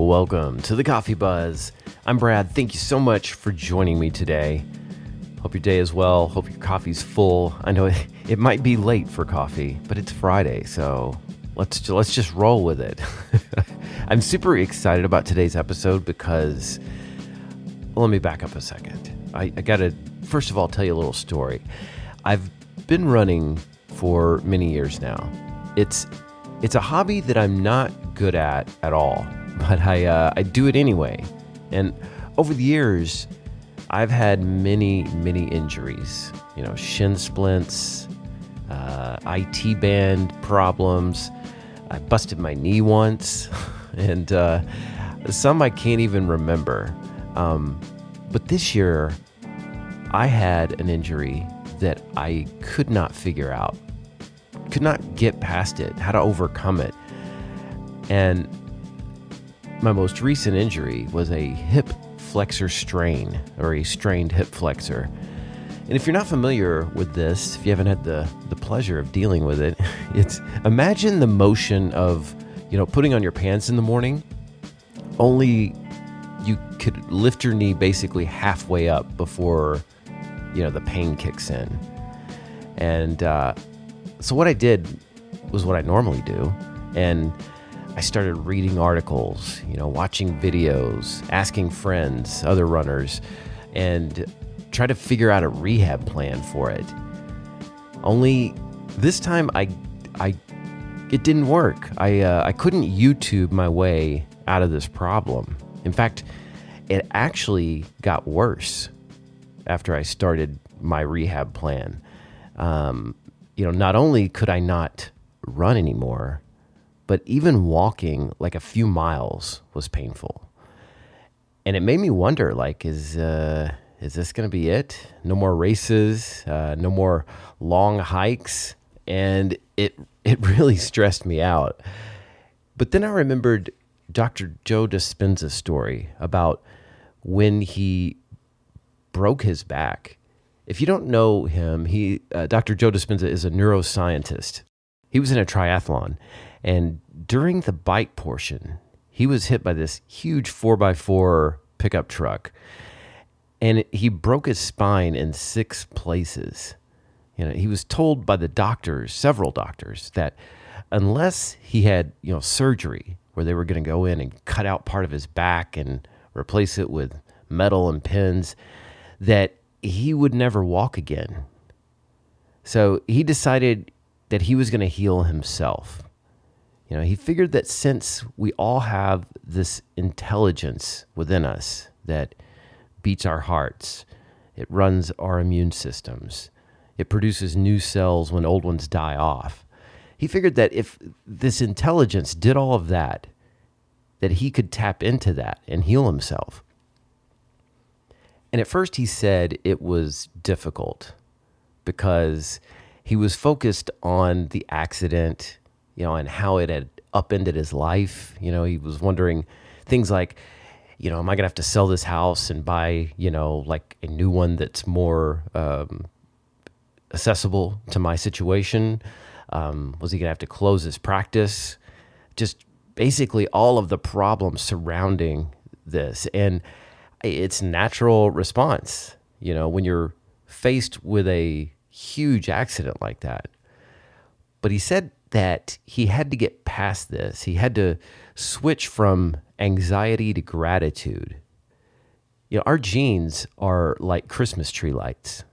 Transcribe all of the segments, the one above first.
Welcome to the Coffee Buzz. I'm Brad. Thank you so much for joining me today. Hope your day is well. Hope your coffee's full. I know it, it might be late for coffee, but it's Friday, so let's let's just roll with it. I'm super excited about today's episode because well, let me back up a second. I, I got to first of all tell you a little story. I've been running for many years now. It's it's a hobby that I'm not good at at all, but I uh, I do it anyway. And over the years, I've had many many injuries. You know, shin splints, uh, IT band problems. I busted my knee once, and uh, some I can't even remember. Um, but this year, I had an injury that I could not figure out could not get past it, how to overcome it. And my most recent injury was a hip flexor strain or a strained hip flexor. And if you're not familiar with this, if you haven't had the, the pleasure of dealing with it, it's imagine the motion of, you know, putting on your pants in the morning, only you could lift your knee basically halfway up before, you know, the pain kicks in. And uh, so what I did was what I normally do, and I started reading articles, you know, watching videos, asking friends, other runners, and try to figure out a rehab plan for it. Only this time I I it didn't work. I uh, I couldn't YouTube my way out of this problem. In fact, it actually got worse after I started my rehab plan. Um, you know, not only could I not run anymore, but even walking like a few miles was painful. And it made me wonder like, is, uh, is this going to be it? No more races, uh, no more long hikes. And it, it really stressed me out. But then I remembered Dr. Joe Dispenza's story about when he broke his back if you don't know him, he uh, Dr. Joe Dispenza is a neuroscientist. He was in a triathlon, and during the bike portion, he was hit by this huge four x four pickup truck, and he broke his spine in six places. You know, he was told by the doctors, several doctors, that unless he had you know surgery where they were going to go in and cut out part of his back and replace it with metal and pins, that he would never walk again. So he decided that he was going to heal himself. You know, he figured that since we all have this intelligence within us that beats our hearts, it runs our immune systems, it produces new cells when old ones die off. He figured that if this intelligence did all of that, that he could tap into that and heal himself. And at first, he said it was difficult because he was focused on the accident, you know, and how it had upended his life. You know, he was wondering things like, you know, am I going to have to sell this house and buy, you know, like a new one that's more um, accessible to my situation? Um, was he going to have to close his practice? Just basically all of the problems surrounding this. And it's natural response, you know, when you're faced with a huge accident like that. But he said that he had to get past this. He had to switch from anxiety to gratitude. You know, our genes are like Christmas tree lights.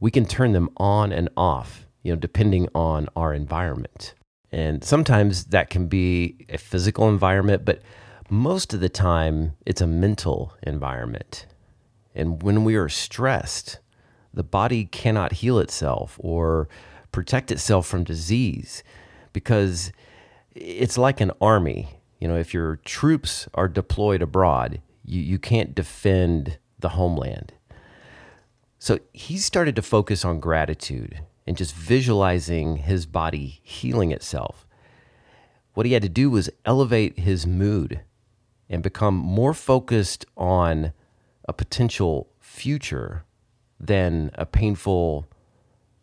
We can turn them on and off, you know, depending on our environment. And sometimes that can be a physical environment, but most of the time it's a mental environment. And when we are stressed, the body cannot heal itself or protect itself from disease because it's like an army. You know, if your troops are deployed abroad, you, you can't defend the homeland. So he started to focus on gratitude and just visualizing his body healing itself. What he had to do was elevate his mood and become more focused on a potential future than a painful,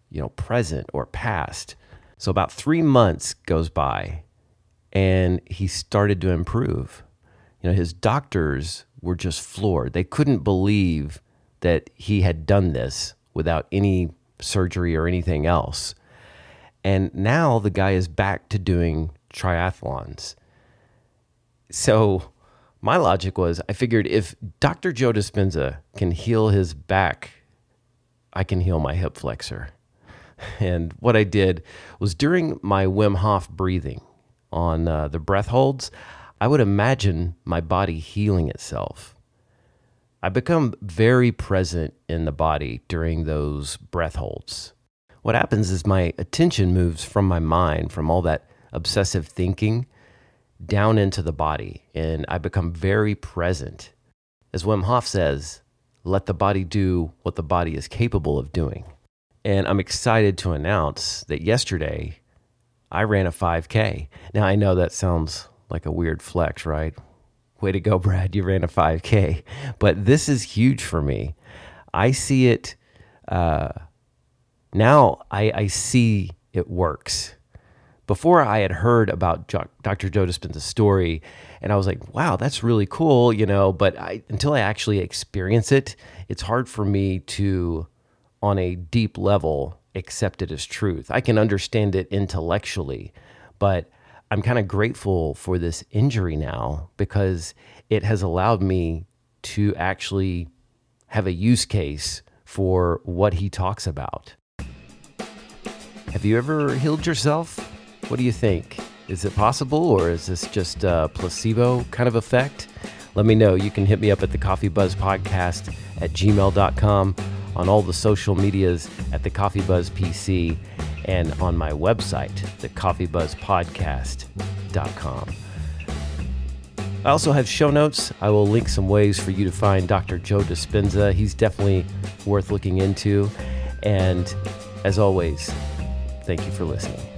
you know, present or past. So about three months goes by and he started to improve. You know, his doctors were just floored. They couldn't believe that he had done this without any surgery or anything else. And now the guy is back to doing triathlons. So my logic was I figured if Dr. Joe Dispenza can heal his back, I can heal my hip flexor. And what I did was during my Wim Hof breathing on uh, the breath holds, I would imagine my body healing itself. I become very present in the body during those breath holds. What happens is my attention moves from my mind, from all that obsessive thinking, down into the body, and I become very present. As Wim Hof says, let the body do what the body is capable of doing. And I'm excited to announce that yesterday I ran a 5K. Now, I know that sounds like a weird flex, right? Way to go, Brad. You ran a 5K. But this is huge for me. I see it uh, now, I, I see it works. Before I had heard about Dr. Joe Dispenza's story, and I was like, wow, that's really cool, you know, but I, until I actually experience it, it's hard for me to, on a deep level, accept it as truth. I can understand it intellectually, but I'm kind of grateful for this injury now because it has allowed me to actually have a use case for what he talks about. Have you ever healed yourself? What do you think? Is it possible or is this just a placebo kind of effect? Let me know. You can hit me up at the Coffee Buzz Podcast at gmail.com, on all the social medias at the Coffee Buzz PC, and on my website, thecoffeebuzzpodcast.com. I also have show notes. I will link some ways for you to find Dr. Joe Dispenza. He's definitely worth looking into. And as always, thank you for listening.